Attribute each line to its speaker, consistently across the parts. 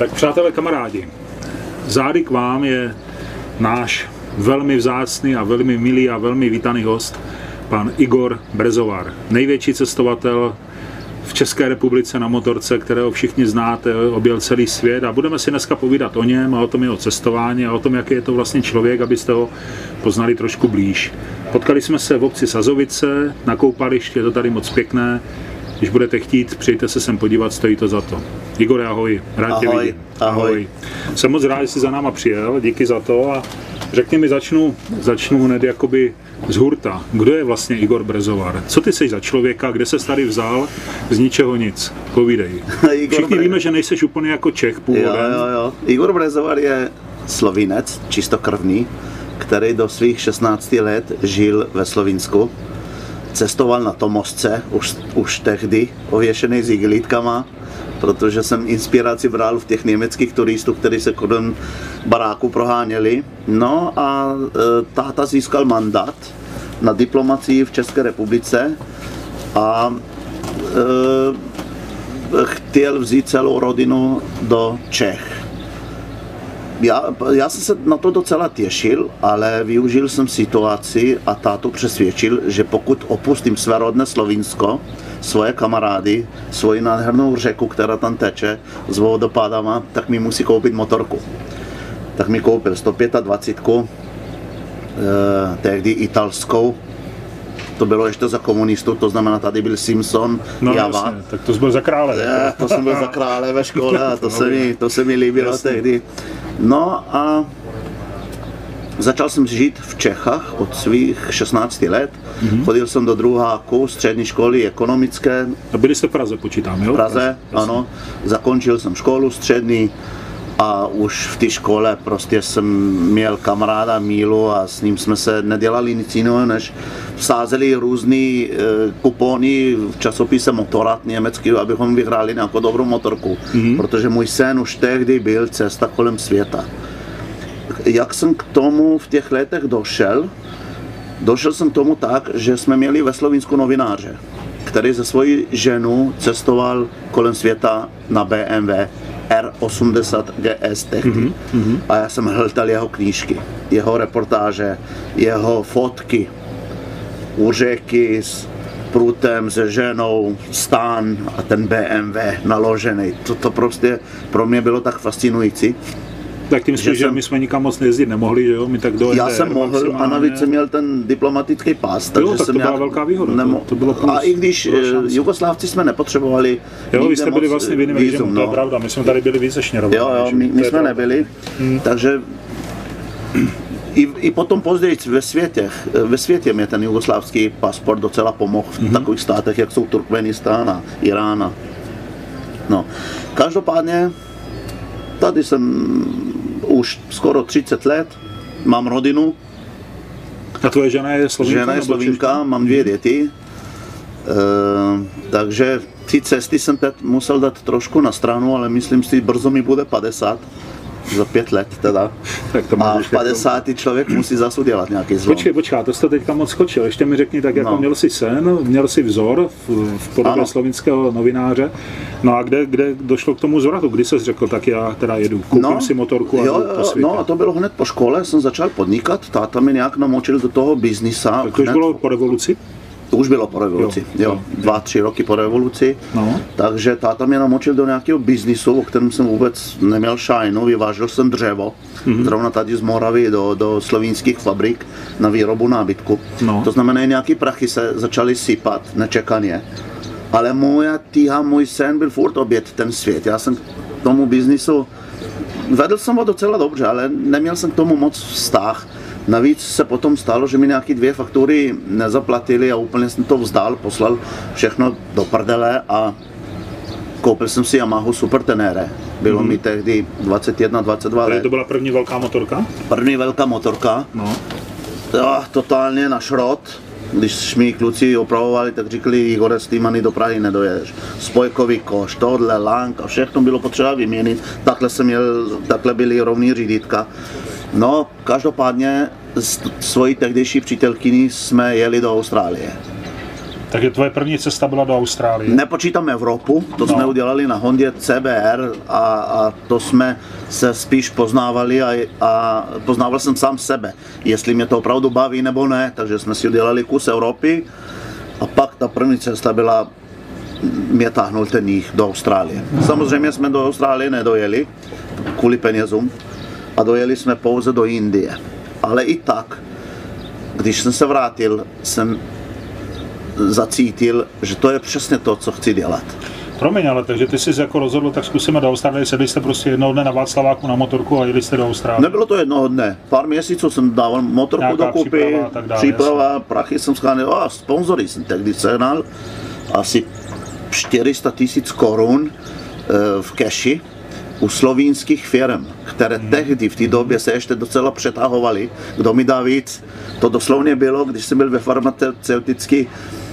Speaker 1: Tak přátelé, kamarádi, zády k vám je náš velmi vzácný a velmi milý a velmi vítaný host, pan Igor Brezovar, největší cestovatel v České republice na motorce, kterého všichni znáte, objel celý svět a budeme si dneska povídat o něm a o tom jeho cestování a o tom, jaký je to vlastně člověk, abyste ho poznali trošku blíž. Potkali jsme se v obci Sazovice, na koupališti, je to tady moc pěkné. Když budete chtít, přijďte se sem podívat, stojí to za to. Igor, ahoj, rád
Speaker 2: ahoj,
Speaker 1: tě vidím.
Speaker 2: Ahoj.
Speaker 1: Jsem moc rád, že jsi za náma přijel, díky za to a řekni mi, začnu, začnu hned jakoby z hurta. Kdo je vlastně Igor Brezovar? Co ty jsi za člověka, kde se tady vzal z ničeho nic? Povídej.
Speaker 2: Igor
Speaker 1: Všichni
Speaker 2: Bre-
Speaker 1: víme, že nejseš úplně jako Čech
Speaker 2: Jo,
Speaker 1: původem.
Speaker 2: jo, jo. Igor Brezovar je slovinec, čistokrvný, který do svých 16 let žil ve Slovinsku. Cestoval na Tomosce, už, už tehdy, ověšený s igelítkama, protože jsem inspiraci bral v těch německých turistů, kteří se kolem baráku proháněli. No a e, táta získal mandát na diplomacii v České republice a e, chtěl vzít celou rodinu do Čech. Já, já jsem se na to docela těšil, ale využil jsem situaci a tátu přesvědčil, že pokud opustím své rodné Slovinsko, svoje kamarády, svoji nádhernou řeku, která tam teče s vodopádama, tak mi musí koupit motorku. Tak mi koupil 125, eh, tehdy italskou, to bylo ještě za komunistů, to znamená, tady byl Simpson,
Speaker 1: No
Speaker 2: Java.
Speaker 1: jasně, tak to byl za krále.
Speaker 2: Je, to jsem byl za krále ve škole a to se mi, to se mi líbilo
Speaker 1: Jasně.
Speaker 2: tehdy. No a začal jsem žít v Čechách od svých 16 let.
Speaker 1: Mhm.
Speaker 2: Chodil jsem do druháku střední školy ekonomické
Speaker 1: A byli jste v Praze, počítám, jo?
Speaker 2: v Praze, ano. Zakončil jsem školu střední a už v té škole prostě jsem měl kamaráda Mílu a s ním jsme se nedělali nic jiného, než vsázeli různé e, kupony v časopise Motorrad německý, abychom vyhráli nějakou dobrou motorku. Mm-hmm. Protože můj sen už tehdy byl cesta kolem světa. Jak jsem k tomu v těch letech došel? Došel jsem k tomu tak, že jsme měli ve Slovinsku novináře, který ze svojí ženu cestoval kolem světa na BMW R80 GS tehdy. Mm-hmm. A já jsem hltal jeho knížky, jeho reportáže, jeho fotky u řeky s prutem, se ženou, stán a ten BMW naložený. To, to prostě pro mě bylo tak fascinující.
Speaker 1: Tak tím spíš, že
Speaker 2: jsem-
Speaker 1: my jsme nikam moc jezdit nemohli, že jo? My tak do
Speaker 2: Já jsem mohl a navíc jsem měl ten diplomatický pas, takže
Speaker 1: tak to
Speaker 2: jsem
Speaker 1: byla
Speaker 2: nějak
Speaker 1: velká výhoda,
Speaker 2: Nemo...
Speaker 1: to- to bylo plus,
Speaker 2: a i když
Speaker 1: byla
Speaker 2: eh. Jugoslávci jsme nepotřebovali
Speaker 1: Jo, vy jste byli vlastně v
Speaker 2: eh,
Speaker 1: jiném režimu,
Speaker 2: vízum,
Speaker 1: to je
Speaker 2: no.
Speaker 1: pravda, my jsme tady byli více šněrovaní.
Speaker 2: Jo, jo, my,
Speaker 1: To
Speaker 2: my jsme nebyli, takže i, i potom později ve světě, ve světě mě ten jugoslávský pasport docela pomohl v
Speaker 1: Mhm.
Speaker 2: takových státech, jak jsou Turkmenistán a Irán. No, každopádně tady jsem už skoro 30 let, mám rodinu,
Speaker 1: A tvoje žena je slovinka?
Speaker 2: Žena je slovinka, mám dvě děti, e, takže ty cesty jsem teď musel dát trošku na stranu, ale myslím si, brzo mi bude 50, za pět let teda.
Speaker 1: Tak to
Speaker 2: A v 50 člověk musí zase udělat nějaký zlom.
Speaker 1: Počkej, počkej, to jste teďka moc skočil. Ještě mi řekni, tak jako
Speaker 2: No.
Speaker 1: měl jsi sen, měl jsi vzor v, v podobě
Speaker 2: Ano.
Speaker 1: slovinského novináře. No a kde, kde došlo k tomu zvratu? Kdy jsi řekl, tak já teda jedu, koupím si motorku a
Speaker 2: jo,
Speaker 1: jdu
Speaker 2: no a to bylo hned po škole, jsem začal podnikat, táta mi nějak namočil do toho biznisa.
Speaker 1: tak to už bylo po revoluci?
Speaker 2: To už bylo po revoluci,
Speaker 1: Jo,
Speaker 2: jo, dva, tři roky po revoluci.
Speaker 1: No.
Speaker 2: Takže táta mě namočil do nějakého biznisu, o kterém jsem vůbec neměl šajnu, vyvážel jsem dřevo,
Speaker 1: Mhm.
Speaker 2: mm-hmm. zrovna tady z Moravy do, do slovinských fabrik na výrobu nábytku.
Speaker 1: No.
Speaker 2: To znamená, nějaké prachy se začaly sypat nečekaně. Ale moja tíha, můj sen byl furt obět ten svět. Já jsem tomu biznisu, vedl jsem ho docela dobře, ale neměl jsem k tomu moc vztah. Navíc se potom stalo, že mi nějaké dvě faktury nezaplatili a úplně jsem to vzdal, poslal všechno do prdele a koupil jsem si Yamahu Super Tenere. Bylo mm. mi tehdy 21, 22
Speaker 1: Tady
Speaker 2: let.
Speaker 1: to byla první velká motorka?
Speaker 2: První velká motorka,
Speaker 1: No.
Speaker 2: jo, totálně na šrot. Když mi kluci opravovali, tak říkali, Igore, s tím ani do Prahy nedojedeš. Spojkový koš, tohle, lang a všechno bylo potřeba vyměnit. Takhle jsem měl, takhle byly rovný řídítka. No, každopádně s svojí tehdejší přítelkyní jsme jeli do Austrálie.
Speaker 1: Takže tvoje první cesta byla do Austrálie?
Speaker 2: Nepočítám Evropu, to
Speaker 1: No.
Speaker 2: jsme udělali na Hondě CBR a, a to jsme se spíš poznávali a, a poznával jsem sám sebe, jestli mě to opravdu baví nebo ne, takže jsme si udělali kus Evropy a pak ta první cesta byla mě táhnul ten jich do Austrálie. Samozřejmě jsme do Austrálie nedojeli kvůli penězům a dojeli jsme pouze do Indie. Ale i tak, když jsem se vrátil, jsem zacítil, že to je přesně to, co chci dělat.
Speaker 1: Promiň, ale takže ty jsi jako rozhodl, tak zkusíme do Austrálie, sedli jste prostě jednoho dne na Václaváku na motorku a jeli jste do Austrálie.
Speaker 2: Nebylo to jednoho dne. Pár měsíců jsem dával motorku
Speaker 1: Nějaká
Speaker 2: dokupy,
Speaker 1: příprava a tak dále,
Speaker 2: příprava prachy jsem scháněl, a sponzory jsem tehdy sehnal, asi 400 tisíc korun eh, v keši u slovinských firm, které
Speaker 1: Hmm.
Speaker 2: tehdy v té době se ještě docela přetahovaly, kdo mi dá víc. To doslovně bylo, když jsem byl ve farmaceutické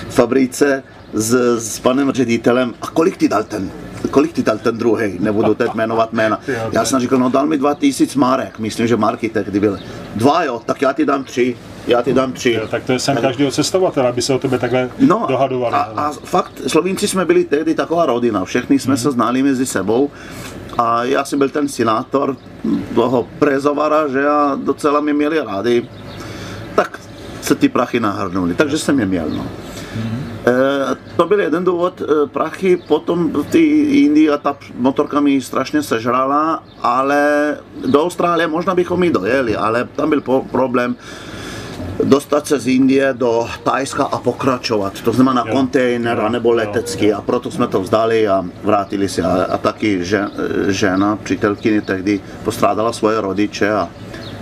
Speaker 2: fabrice s, s panem ředitelem, a kolik ti dal ten kolik ti dal ten druhý, nebudu teď jmenovat jména. Já jsem říkal, no dal mi 2000 marek, myslím, že marky tehdy byly. Dva jo, tak já ti dám tři, já ti dám tři.
Speaker 1: Jo, tak to je sen každého cestovatele, aby se o tebe takhle
Speaker 2: No
Speaker 1: dohadovali.
Speaker 2: a, a fakt, Slovinci jsme byli tehdy taková rodina, všechny jsme se znali mezi sebou a já jsem byl ten senátor toho prezovara, že já docela mě měli rádi, tak se ty prachy nahrnuli, takže jsem je měl. No. E, to byl jeden důvod, e, prachy potom v té Indii a ta motorka mi strašně sežrala, ale do Austrálie možná bychom i dojeli, ale tam byl po- problém, dostat se z Indie do Tajska a pokračovat. To znamená
Speaker 1: Jo.
Speaker 2: kontejner nebo
Speaker 1: jo,
Speaker 2: letecký a proto jsme to vzdali a vrátili se. A, a taky že, žena, přítelkyně tehdy postrádala svoje rodiče a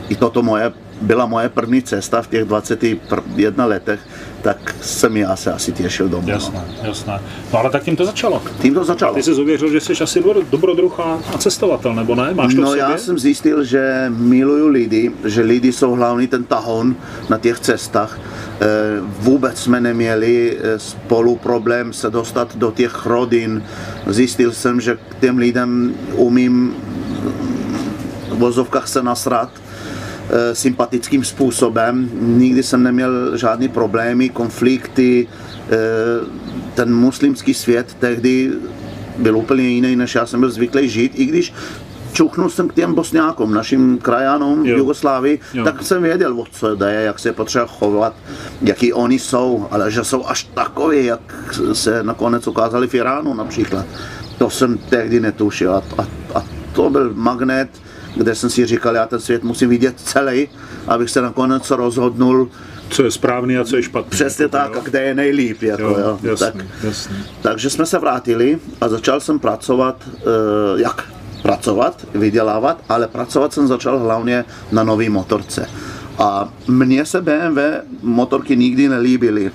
Speaker 2: i toto moje, byla moje první cesta v těch 21 letech, tak jsem já se asi těšil domů. no.
Speaker 1: Jasné, jasné. No ale tak tím to začalo.
Speaker 2: Tím to začalo.
Speaker 1: Ty jsi uvěřil, že jsi asi dobro- dobrodruh a a cestovatel, nebo ne? Máš to
Speaker 2: No já jsem zjistil, že miluju lidi, že lidi jsou hlavní ten tahon na těch cestách. Eh, Vůbec jsme neměli eh, spolu problém se dostat do těch rodin. Zjistil jsem, že k těm lidem umím v vozovkách se nasrat sympatickým způsobem. Nikdy jsem neměl žádný problémy, konflikty. Eh, Ten muslimský svět tehdy byl úplně jiný, než já jsem byl zvyklý žít, i když čuchnul jsem k těm bosňákům, našim krajanům v Jugoslávii,
Speaker 1: Jo.
Speaker 2: tak jsem věděl, o co jde, jak se je potřeba chovat, jaký oni jsou, ale že jsou až takový, jak se nakonec ukázali v Iránu například. To jsem tehdy netušil a, a, a to byl magnet, kde jsem si říkal, já ten svět musím vidět celý, abych se nakonec rozhodnul
Speaker 1: Co je správný a co je špatný.
Speaker 2: přesně
Speaker 1: Jako
Speaker 2: tak,
Speaker 1: jo?
Speaker 2: a kde je nejlíp. Jako,
Speaker 1: Jo,
Speaker 2: jo.
Speaker 1: jasný,
Speaker 2: Tak,
Speaker 1: jasný.
Speaker 2: takže jsme se vrátili a začal jsem pracovat, eh, jak pracovat, vydělávat, ale pracovat jsem začal hlavně na nový motorce. A mně se BMW motorky nikdy nelíbily.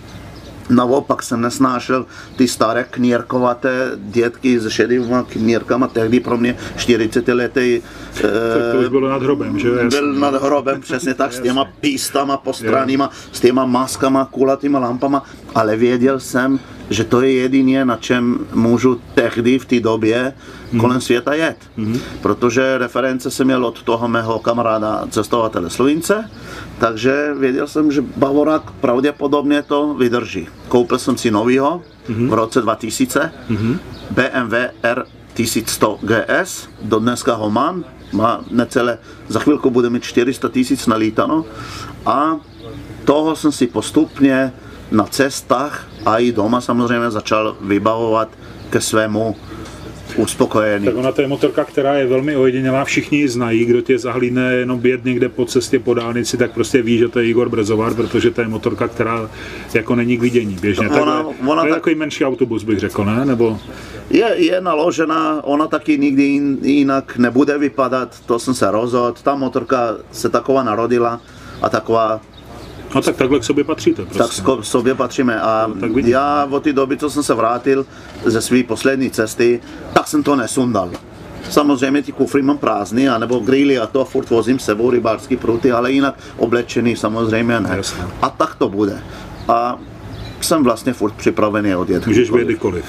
Speaker 2: Naopak jsem nesnášel ty staré knírkovaté dětky s šedýma knírkama, tehdy pro mě 40 letý
Speaker 1: Tak to už bylo nad hrobem, že? Jasný.
Speaker 2: byl nad hrobem přesně tak, s těma pístama postranýma, s těma maskama, kulatýma lampama, ale věděl jsem, že to je jedině, na čem můžu tehdy v té době kolem světa jet. Protože reference jsem měl od toho mého kamaráda cestovatele Slovince, takže věděl jsem, že Bavorák pravděpodobně to vydrží. Koupil jsem si novýho v roce 2000, BMW R 1100 GS, do dneska ho mám, má necelé, za chvilku bude mít 400 tisíc nalítano a toho jsem si postupně na cestách a i doma samozřejmě začal vybavovat ke svému uspokojení.
Speaker 1: Tak ona to je motorka, která je velmi ojedinělá, všichni ji znají, kdo tě zahlídne jenom bět někde po cestě po dálnici, tak prostě ví, že to je Igor Brezovar, protože to je motorka, která jako není k vidění běžně.
Speaker 2: Ona-
Speaker 1: Takhle,
Speaker 2: ona
Speaker 1: to je
Speaker 2: tak-
Speaker 1: takový menší autobus, bych řekl, ne? Nebo
Speaker 2: Je, je naložená, ona taky nikdy jin- jinak nebude vypadat, to jsem se rozhodl, ta motorka se taková narodila a taková
Speaker 1: No tak takhle k sobě patříte
Speaker 2: tak
Speaker 1: prostě.
Speaker 2: sko- sobě patříme. A
Speaker 1: No, tak vidím.
Speaker 2: já od té doby, co jsem se vrátil ze své poslední cesty, tak jsem to nesundal. Samozřejmě ty kufry mám prázdný, anebo grily a to a furt vozím s sebou rybářský pruty, ale jinak oblečený samozřejmě ne.
Speaker 1: Jasně.
Speaker 2: A tak to bude. A jsem vlastně furt připravený odjet.
Speaker 1: Můžeš být kdykoliv.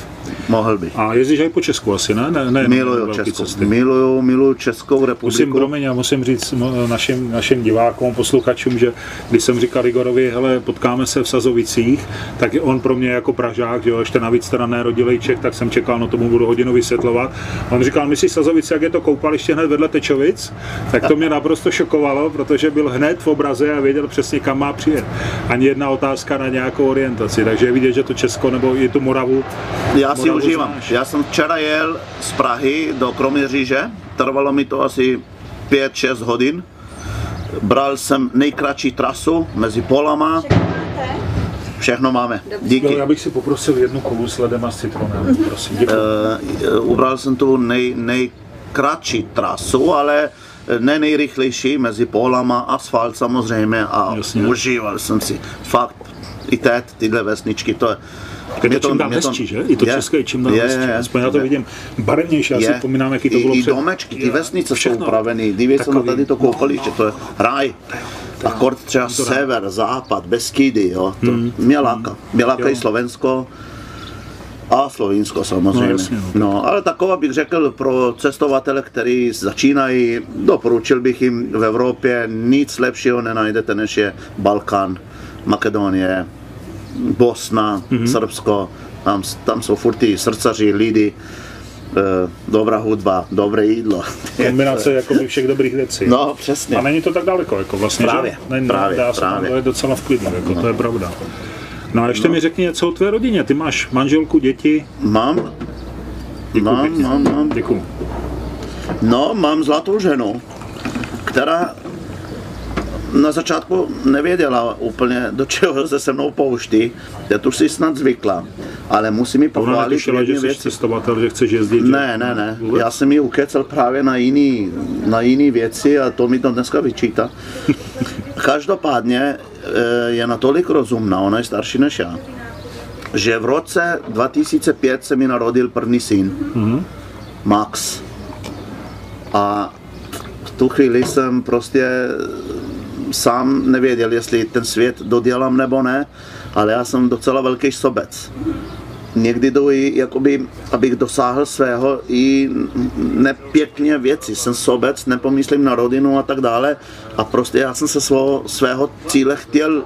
Speaker 2: Mohl by.
Speaker 1: A jezdíš i po Česku asi, ne? ne, ne
Speaker 2: Miluju
Speaker 1: cesty.
Speaker 2: miluju, miluju Českou republiku.
Speaker 1: Musím, promiň, já musím říct našim, našim divákům, posluchačům, že když jsem říkal Igorovi, hele, potkáme se v Sazovicích, tak on pro mě jako Pražák, že jo, ještě navíc teda nerodilej Čech, tak jsem čekal, no tomu budu hodinu vysvětlovat. On říkal, myslíš Sazovice, jak je to koupaliště hned vedle Tečovic? Tak to mě naprosto šokovalo, protože byl hned v obraze a věděl přesně, kam má přijet. Ani jedna otázka na nějakou orientaci, takže je vidět, že to Česko nebo i tu Moravu.
Speaker 2: Já si
Speaker 1: Moravu
Speaker 2: užívám.
Speaker 1: znáš.
Speaker 2: Já jsem včera jel z Prahy do Kroměříže, trvalo mi to asi 5-6 hodin. Bral jsem nejkratší trasu mezi polama, všechno máme. Díky.
Speaker 1: Já bych si poprosil jednu kolu s ledem a s citronem, prosím, děkuji.
Speaker 2: Eh, ubral jsem tu nej, nejkratší trasu, ale ne nejrychlejší mezi polama, asfalt samozřejmě a
Speaker 1: Jasně.
Speaker 2: užíval jsem si fakt i teď tyhle vesničky, to je
Speaker 1: Je
Speaker 2: mě
Speaker 1: to čím dál
Speaker 2: mě
Speaker 1: hezčí, že? I to
Speaker 2: je,
Speaker 1: české je čím dál hezčí. Aspoň já to
Speaker 2: je.
Speaker 1: vidím barevnější, já si vzpomínám, jaký to
Speaker 2: I,
Speaker 1: bylo
Speaker 2: I
Speaker 1: před...
Speaker 2: domečky, ty vesnice jsou
Speaker 1: Všechno.
Speaker 2: upravený, dívej se na tady to koupaliště, to je ráj. Akord třeba sever, západ, Beskidy, jo, to mě láká. Mě láká
Speaker 1: Hmm. Jo.
Speaker 2: i Slovensko a Slovinsko samozřejmě.
Speaker 1: No, jasně, no.
Speaker 2: No, ale taková bych řekl pro cestovatele, kteří začínají, doporučil bych jim v Evropě nic lepšího nenajdete, než je Balkán, Makedonie, Bosna,
Speaker 1: Mhm.
Speaker 2: Srbsko, tam, tam jsou furt ty srdcaři, lidi, eh, dobrá hudba, dobré jídlo.
Speaker 1: Kombinace jakoby všech dobrých věcí.
Speaker 2: No, přesně.
Speaker 1: A není to tak daleko, jako vlastně,
Speaker 2: Právě,
Speaker 1: že? Ne,
Speaker 2: právě,
Speaker 1: dá se
Speaker 2: právě.
Speaker 1: dojet docela v klidu, jako, to je pravda. No a ještě mi řekni něco o tvé rodině. Ty máš manželku, děti.
Speaker 2: Mám,
Speaker 1: Děkuji
Speaker 2: mám,
Speaker 1: pěkně.
Speaker 2: mám, mám,
Speaker 1: Děkuji.
Speaker 2: no, mám zlatou ženu, která na začátku nevěděla úplně, do čeho se se mnou pouští. Teď už si snad zvykla, ale musí mi
Speaker 1: Ona
Speaker 2: pochválit
Speaker 1: netušila, že jsi
Speaker 2: věc.
Speaker 1: cestovatel, že chceš jezdit.
Speaker 2: Ne, ne, ne.
Speaker 1: Vůbec?
Speaker 2: Já jsem ji ukecel právě na jiný, na jiný věci a to mi to dneska vyčítá. Každopádně eh, je natolik rozumná, ona je starší než já, že v roce 2005 se mi narodil první syn, Max. A v tu chvíli jsem prostě sám nevěděl, jestli ten svět dodělám nebo ne, ale já jsem docela velký sobec někdy jdu i, jakoby, abych dosáhl svého i nepěkně věci. Jsem sobec, nepomyslím na rodinu a tak dále. A prostě já jsem se svého, svého cíle chtěl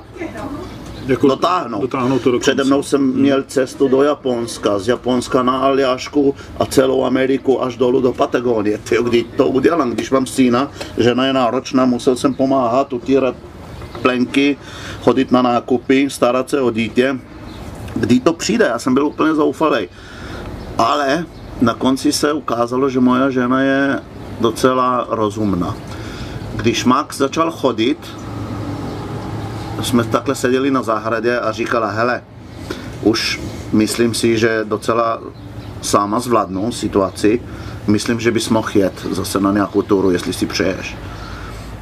Speaker 1: jako
Speaker 2: dotáhnout.
Speaker 1: dotáhnout to do
Speaker 2: Přede mnou jsem měl cestu do Japonska, z Japonska na Aljašku a celou Ameriku až dolů do Patagonie. Tyjo, kdy to udělám, když mám syna, žena je náročná, musel jsem pomáhat, utírat plenky, chodit na nákupy, starat se o dítě. Kdy to přijde, já jsem byl úplně zoufalý. Ale na konci se ukázalo, že moja žena je docela rozumná. Když Max začal chodit, jsme takhle seděli na zahradě a říkala, hele, už myslím si, že docela sama zvládnu situaci, myslím, že bys mohl jet zase na nějakou turu, jestli si přeješ.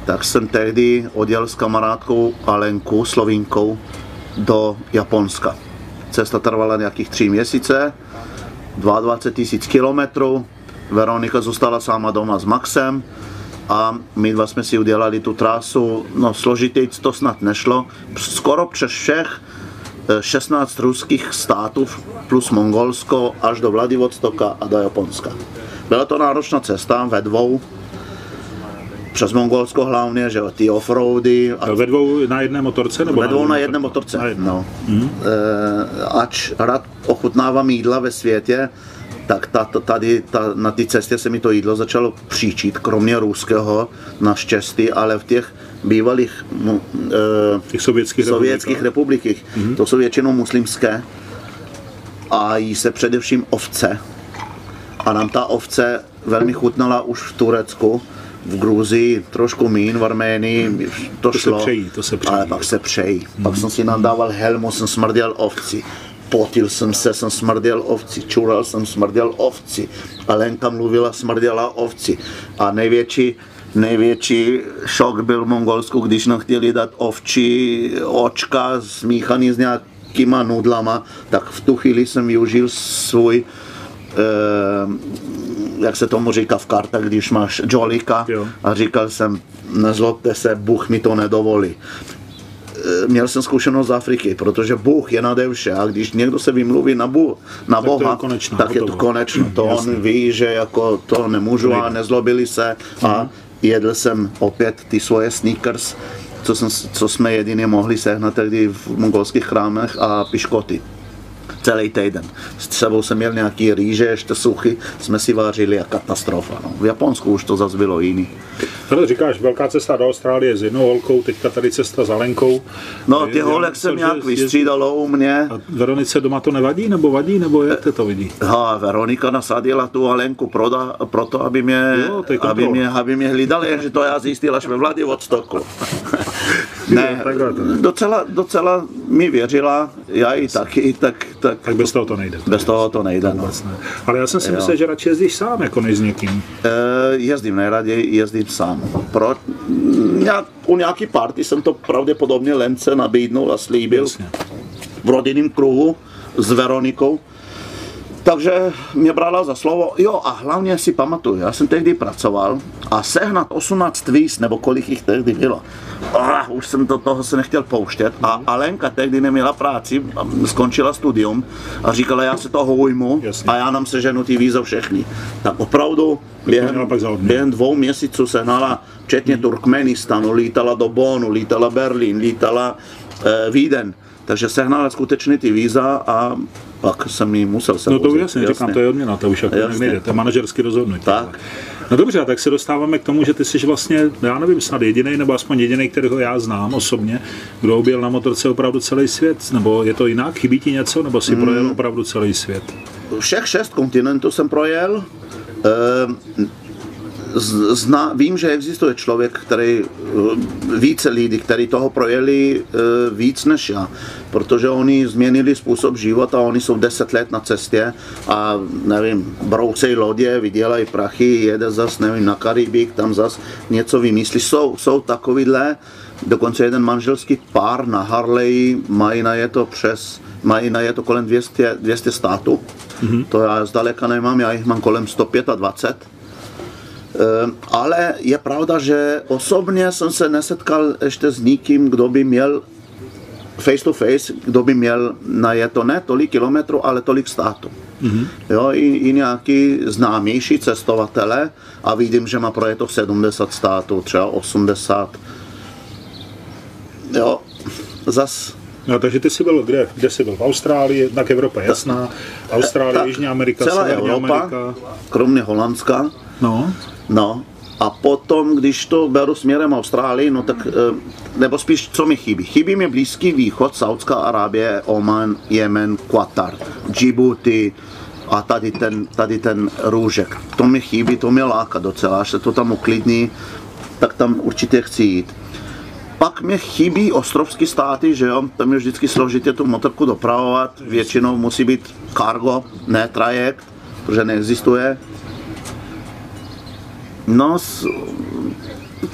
Speaker 2: Tak jsem tehdy odjel s kamarádkou Alenku, Slovinkou, do Japonska. Cesta trvala nějakých tři měsíce, 22 tisíc kilometrů, Veronika zůstala sama doma s Maxem a my dva jsme si udělali tu trasu, no složitějc to snad nešlo, skoro přes všech eh, 16 ruských států plus Mongolsko až do Vladivostoka a do Japonska. Byla to náročná cesta ve dvou, přes Mongolsko hlavně, že jo, ty offroady a
Speaker 1: Ve dvou na jedné motorce? Nebo
Speaker 2: ve dvou na jedné motorce.
Speaker 1: Na jedné.
Speaker 2: No. E, ač rád ochutnávám jídla ve světě, tak ta, ta, tady ta, na té cestě se mi to jídlo začalo příčit, kromě ruského, naštěstí, ale v těch bývalých mu, e,
Speaker 1: Těch sovětských
Speaker 2: sovětských
Speaker 1: republikách.
Speaker 2: republikách, to jsou většinou muslimské a jí se především ovce. A nám ta ovce velmi chutnala už v Turecku, v Gruzii, trošku mín, v Arménii, to,
Speaker 1: se
Speaker 2: šlo.
Speaker 1: přejí, to se přejí.
Speaker 2: Ale pak se přejí. Pak jsem si nadával helmu, jsem smrděl ovci. Potil jsem se, jsem smrděl ovci, čural jsem smrděl ovci. A Lenka mluvila, smrděla ovci. A největší, největší šok byl v Mongolsku, když nám chtěli dát ovčí očka smíchaný s nějakýma nudlama, tak v tu chvíli jsem využil svůj eh, jak se tomu říká v kartách, když máš jolika
Speaker 1: Jo.
Speaker 2: a říkal jsem, nezlobte se, Bůh mi to nedovolí. Eh, měl jsem zkušenost z Afriky, protože Bůh je nade vše a když někdo se vymluví na, Bůh, na
Speaker 1: Tak to je
Speaker 2: Boha,
Speaker 1: konečno,
Speaker 2: tak je to
Speaker 1: hotovo.
Speaker 2: konečno. To on ví, že jako to nemůžu a nezlobili se a jedl jsem opět ty svoje sneakers, co, jsem, co jsme jedině mohli sehnat tehdy v mongolských chrámech a piškoty celý týden. S sebou jsem měl nějaký rýže, ještě suchy, jsme si vařili a katastrofa. No. V Japonsku už to zase bylo jiný.
Speaker 1: Tohle říkáš, velká cesta do Austrálie s jednou holkou, teďka tady cesta za Lenkou.
Speaker 2: No, ty holek jsem
Speaker 1: že
Speaker 2: nějak vystřídalo u mě.
Speaker 1: A Veronice doma to nevadí, nebo vadí, nebo jak te to vidí?
Speaker 2: Ha, Veronika nasadila tu Alenku proda, proto, aby mě,
Speaker 1: Jo, to
Speaker 2: aby mě, aby mě hlídali, jenže to já zjistil až ve Vladivostoku. ne,
Speaker 1: takhle to ne.
Speaker 2: docela, docela mi věřila, já i taky, tak, tak,
Speaker 1: Tak bez toho to nejde.
Speaker 2: bez toho to nejde. No.
Speaker 1: Vůbec ne. Ale já jsem si
Speaker 2: Jo.
Speaker 1: myslel, že radši jezdíš sám, jako než s někým.
Speaker 2: E, jezdím nejraději, jezdím sám. Pro, nějak, u nějaký party jsem to pravděpodobně Lence nabídnul a slíbil
Speaker 1: Jasně.
Speaker 2: v rodinném kruhu s Veronikou. Takže mě brala za slovo, jo a hlavně si pamatuju, já jsem tehdy pracoval a sehnat 18 víz, nebo kolik jich tehdy bylo, ah, už jsem do toho se nechtěl pouštět a Alenka tehdy neměla práci, skončila studium a říkala, já se toho ujmu
Speaker 1: Jasně.
Speaker 2: a já nám seženu ty víza všechny. Tak opravdu během, během dvou měsíců sehnala včetně Turkmenistanu, lítala do Bonu, lítala Berlín, lítala eh, Víden. Takže sehnala skutečně ty víza a pak jsem jí musel se
Speaker 1: No to
Speaker 2: vozit,
Speaker 1: jasně, říkám, to je odměna, to už jako
Speaker 2: Jasně.
Speaker 1: nejde, to je manažerský rozhodnutí.
Speaker 2: Tak.
Speaker 1: No dobře, a tak se dostáváme k tomu, že ty jsi vlastně, já nevím, snad jediný, nebo aspoň jediný, kterého já znám osobně, kdo objel na motorce opravdu celý svět, nebo je to jinak, chybí ti něco, nebo si
Speaker 2: Hmm.
Speaker 1: projel opravdu celý svět?
Speaker 2: Všech šest kontinentů jsem projel. Eh, z- Zna, vím, že existuje člověk, který, eh, více lidí, kteří toho projeli eh, víc než já, protože oni změnili způsob života, oni jsou 10 let na cestě a nevím, broucej lodě, vydělají prachy, jede zas, nevím, na Karibik, tam zas něco vymyslí. Jsou, jsou takovýhle, dokonce jeden manželský pár na Harley mají na je to přes, mají na je to kolem 200, 200 států. Mm-hmm. To já zdaleka nemám, já jich mám kolem 125. Ehm, Ale je pravda, že osobně jsem se nesetkal ještě s nikým, kdo by měl face to face, kdo by měl na je to ne tolik kilometrů, ale tolik států. Mm-hmm. Jo, i, i nějaký známější cestovatele a vidím, že má projeto 70 států, třeba 80. Jo, zas
Speaker 1: No, takže ty jsi byl kde? Kde jsi byl? V Austrálii, tak Evropa je jasná, Austrálie,
Speaker 2: tak
Speaker 1: Jižní Amerika,
Speaker 2: celá
Speaker 1: Severní
Speaker 2: Evropa,
Speaker 1: Amerika.
Speaker 2: kromě Holandska,
Speaker 1: No,
Speaker 2: No a potom, když to beru směrem Austrálii, no tak, eh, nebo spíš, co mi chybí? Chybí mi Blízký východ, Saudská Arábie, Oman, Jemen, Qatar, Djibouti a tady ten, tady ten růžek. To mi chybí, to mě láká docela, až se to tam uklidní, tak tam určitě chci jít. Pak mě chybí ostrovské státy, že jo, tam je vždycky složitě tu motorku dopravovat, většinou musí být cargo, ne trajekt, protože neexistuje. No, s,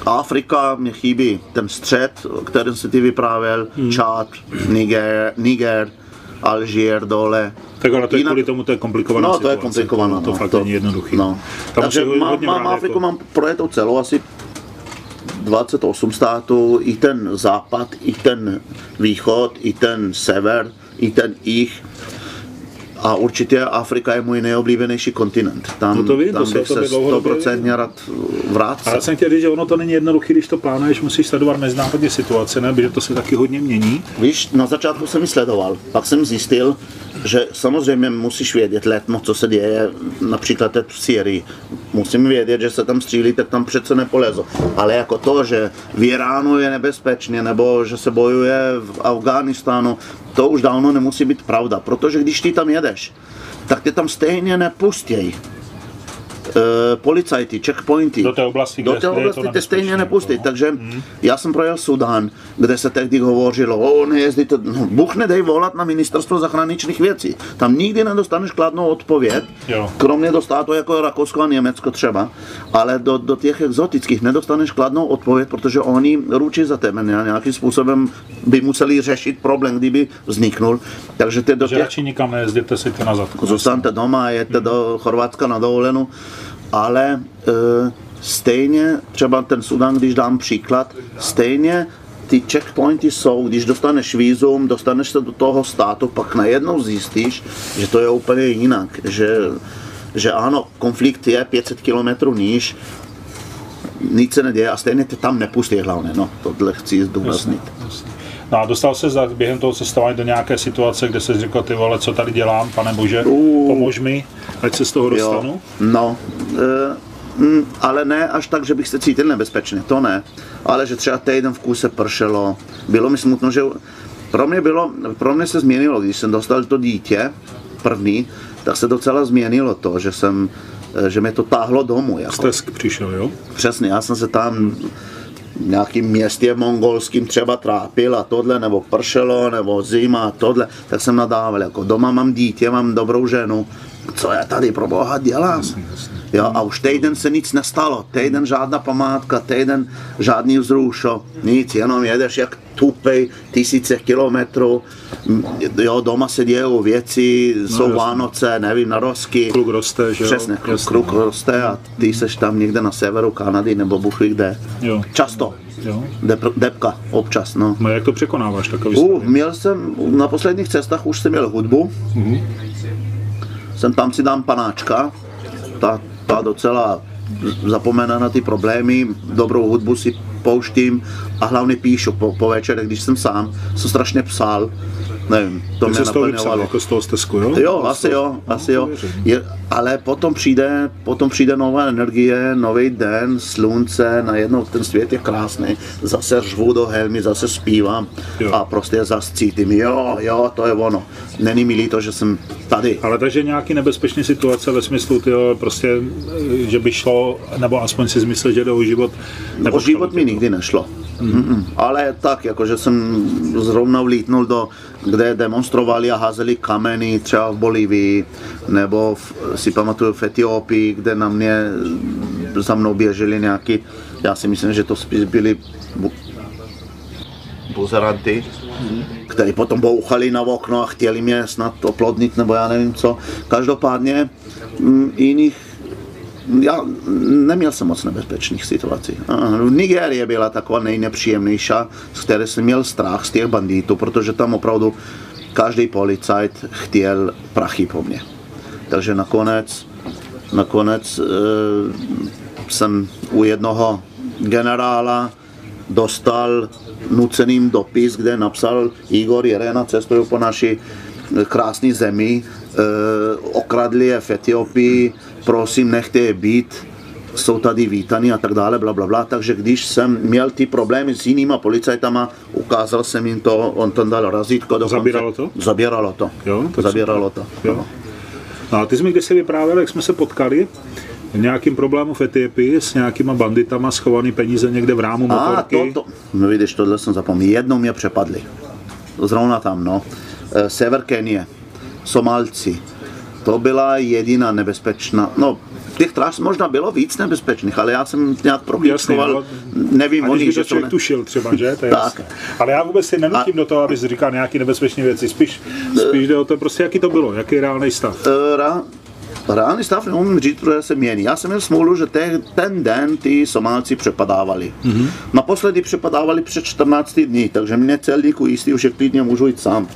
Speaker 2: Afrika mě chybí ten střed, o kterém se ty vyprávěl, hmm. Čad, Niger, Niger, Alžír dole.
Speaker 1: tak ale to je
Speaker 2: Jinak-
Speaker 1: kvůli tomu, to je komplikovaná
Speaker 2: No, to
Speaker 1: situace.
Speaker 2: je komplikované.
Speaker 1: To, to
Speaker 2: no,
Speaker 1: fakt není jednoduchý.
Speaker 2: No.
Speaker 1: Tam
Speaker 2: Takže mám, mám Afriku,
Speaker 1: jako-
Speaker 2: mám projetou celou asi 28 států, i ten západ, i ten východ, i ten sever, i ten jich. A určitě Afrika je můj nejoblíbenější kontinent. Tam,
Speaker 1: No to vím, to
Speaker 2: tam
Speaker 1: se o
Speaker 2: bych se 100% rád
Speaker 1: A
Speaker 2: vrátil.
Speaker 1: já jsem chtěl říct, že ono to není jednoduché, když to plánuješ, musíš sledovat mezinárodní situace, ne? protože to se taky hodně mění.
Speaker 2: Víš, na začátku jsem ji sledoval, pak jsem zjistil, že samozřejmě musíš vědět letmo, co se děje, například v Syrii. Musím vědět, že se tam střílí, tak tam přece nepolezu. Ale jako to, že v Iránu je nebezpečně, nebo že se bojuje v Afghánistánu, to už dávno nemusí být pravda, protože když ty tam jedeš, tak tě tam stejně nepustějí. Uh, policajti, checkpointy.
Speaker 1: Do té oblasti,
Speaker 2: do té
Speaker 1: kde je to
Speaker 2: oblasti tě stejně
Speaker 1: nebezpečné,
Speaker 2: nepustí.
Speaker 1: no.
Speaker 2: Takže já jsem projel Sudán, kde se tehdy hovořilo, o nejezdíte, no, Bůh nedej volat na ministerstvo zahraničních věcí. Tam nikdy nedostaneš kladnou odpověď,
Speaker 1: Jo.
Speaker 2: kromě do států jako Rakousko a Německo třeba, ale do, do těch exotických nedostaneš kladnou odpověď, protože oni ručí za tebe, nějakým způsobem by museli řešit problém, kdyby vzniknul. Takže ty do
Speaker 1: Že
Speaker 2: těch
Speaker 1: radši nikam nejezděte si to na zadku.
Speaker 2: zůstaňte doma a jeďte do Chorvatska na dovolenou, ale e, stejně, třeba ten Sudan, když dám příklad, stejně ty checkpointy jsou, když dostaneš vízum, dostaneš se do toho státu, pak najednou zjistíš, že to je úplně jinak, že, že ano, konflikt je 500 km níž, nic se neděje a stejně tě tam nepustí hlavně, no, tohle chci zdůraznit.
Speaker 1: No a dostal se za, během toho cestování do nějaké situace, kde se řekl, ty vole, co tady dělám, pane bože, pomož mi, ať se z toho
Speaker 2: Jo,
Speaker 1: dostanu.
Speaker 2: no, e, mm, ale ne až tak, že bych se cítil nebezpečně, to ne. Ale že třeba týden v kuse pršelo, bylo mi smutno, že pro mě, bylo, pro mě se změnilo, když jsem dostal to dítě první, tak se docela změnilo to, že jsem e, že mě to táhlo domů. Jako.
Speaker 1: Stesk přišel, jo?
Speaker 2: Přesně, já jsem se tam nějakým městě mongolským třeba trápil a tohle, nebo pršelo, nebo zima a tohle, tak jsem nadával, jako doma mám dítě, mám dobrou ženu, co já tady pro boha dělám? Jo, a už týden se nic nestalo, týden žádná památka, týden žádný vzrušo, nic, jenom jedeš jak tupej tisíce kilometrů, jo, doma se dějou věci, jsou
Speaker 1: jasně.
Speaker 2: Vánoce, nevím, narozky.
Speaker 1: Kluk roste, že jo?
Speaker 2: Přesně, kluk
Speaker 1: no.
Speaker 2: roste a ty seš tam někde na severu Kanady nebo ví kde.
Speaker 1: Jo.
Speaker 2: Často.
Speaker 1: Jo.
Speaker 2: Dep, depka, občas, no.
Speaker 1: No jak to překonáváš, takový
Speaker 2: Uh, měl jsem, na posledních cestách už jsem měl hudbu. Jsem tam si dám panáčka, ta, ta docela zapomene na ty problémy, dobrou hudbu si pouštím a hlavně píšu po, po večerech, když jsem sám, jsem strašně psal, nevím, to
Speaker 1: Ty
Speaker 2: mě
Speaker 1: toho vypsal,
Speaker 2: naplňovalo.
Speaker 1: jako z toho stezku, jo?
Speaker 2: Jo, asi
Speaker 1: toho-
Speaker 2: jo, asi jo. Je, ale potom přijde, potom přijde nová energie, nový den, slunce, najednou ten svět je krásný, zase řvu do helmy, zase zpívám
Speaker 1: Jo.
Speaker 2: a prostě zase cítím, jo, jo, to je ono. Není mi líto, že jsem tady.
Speaker 1: Ale takže nějaký nebezpečný situace ve smyslu, tyjo, prostě, že by šlo, nebo aspoň si zmyslel, že jde o život.
Speaker 2: O
Speaker 1: nepotkalo
Speaker 2: život mi nikdy nešlo. Mm-mm. Ale tak, jakože jsem zrovna vlítnul do, kde demonstrovali a házeli kameny, třeba v Bolívii, nebo v, si pamatuju v Etiopii, kde na mě za mnou běželi nějaký, já si myslím, že to spíš byli bu, buzeranty, který potom bouchali na okno a chtěli mě snad oplodnit, nebo já nevím co. Každopádně mm, jiných já neměl jsem moc nebezpečných situací. Aha, Nigérie byla taková nejnepříjemnější, z které jsem měl strach z těch banditů, protože tam opravdu každý policajt chtěl prachy po mně. Takže nakonec, nakonec e, jsem u jednoho generála dostal nuceným dopis, kde napsal Igor Jerena cestuju po naší krásné zemi, e, okradli je v Etiopii, prosím nechte je být, jsou tady vítaní a tak dále, bla, bla, bla. Takže když jsem měl ty problémy s jinýma policajtama, ukázal jsem jim to, on tam dal razítko. dokonce-
Speaker 1: Zabíralo to?
Speaker 2: Zabíralo to.
Speaker 1: Jo, tak
Speaker 2: Zabíralo to.
Speaker 1: Jo. No a ty jsi mi kdysi vyprávěl, jak jsme se potkali, nějakým problému v Etiopii s nějakýma banditama schovaný peníze někde v rámu
Speaker 2: A
Speaker 1: motorky.
Speaker 2: to, to, no vidíš, tohle jsem zapomněl. Jednou mě přepadli. Zrovna tam, no. Eh, Sever Kenie, Somálci. To byla jediná nebezpečná, no, těch tras možná bylo víc nebezpečných, ale já jsem nějak proklíčkoval, nevím o nich, že to ne...
Speaker 1: tušil třeba, že? To je
Speaker 2: Tak.
Speaker 1: Ale já vůbec si nenutím do toho, abys říkal nějaké nebezpečné věci. Spíš, spíš jde o to, prostě jaký to bylo, jaký je reálný stav.
Speaker 2: Eh, Rá, reálný stav neumím říct, protože se mění. Já jsem měl smůlu, že te, ten den ty Somálci přepadávali. Mm-hmm. Naposledy přepadávali před 14 dní, takže mě celníku jistý, že klidně můžu jít sám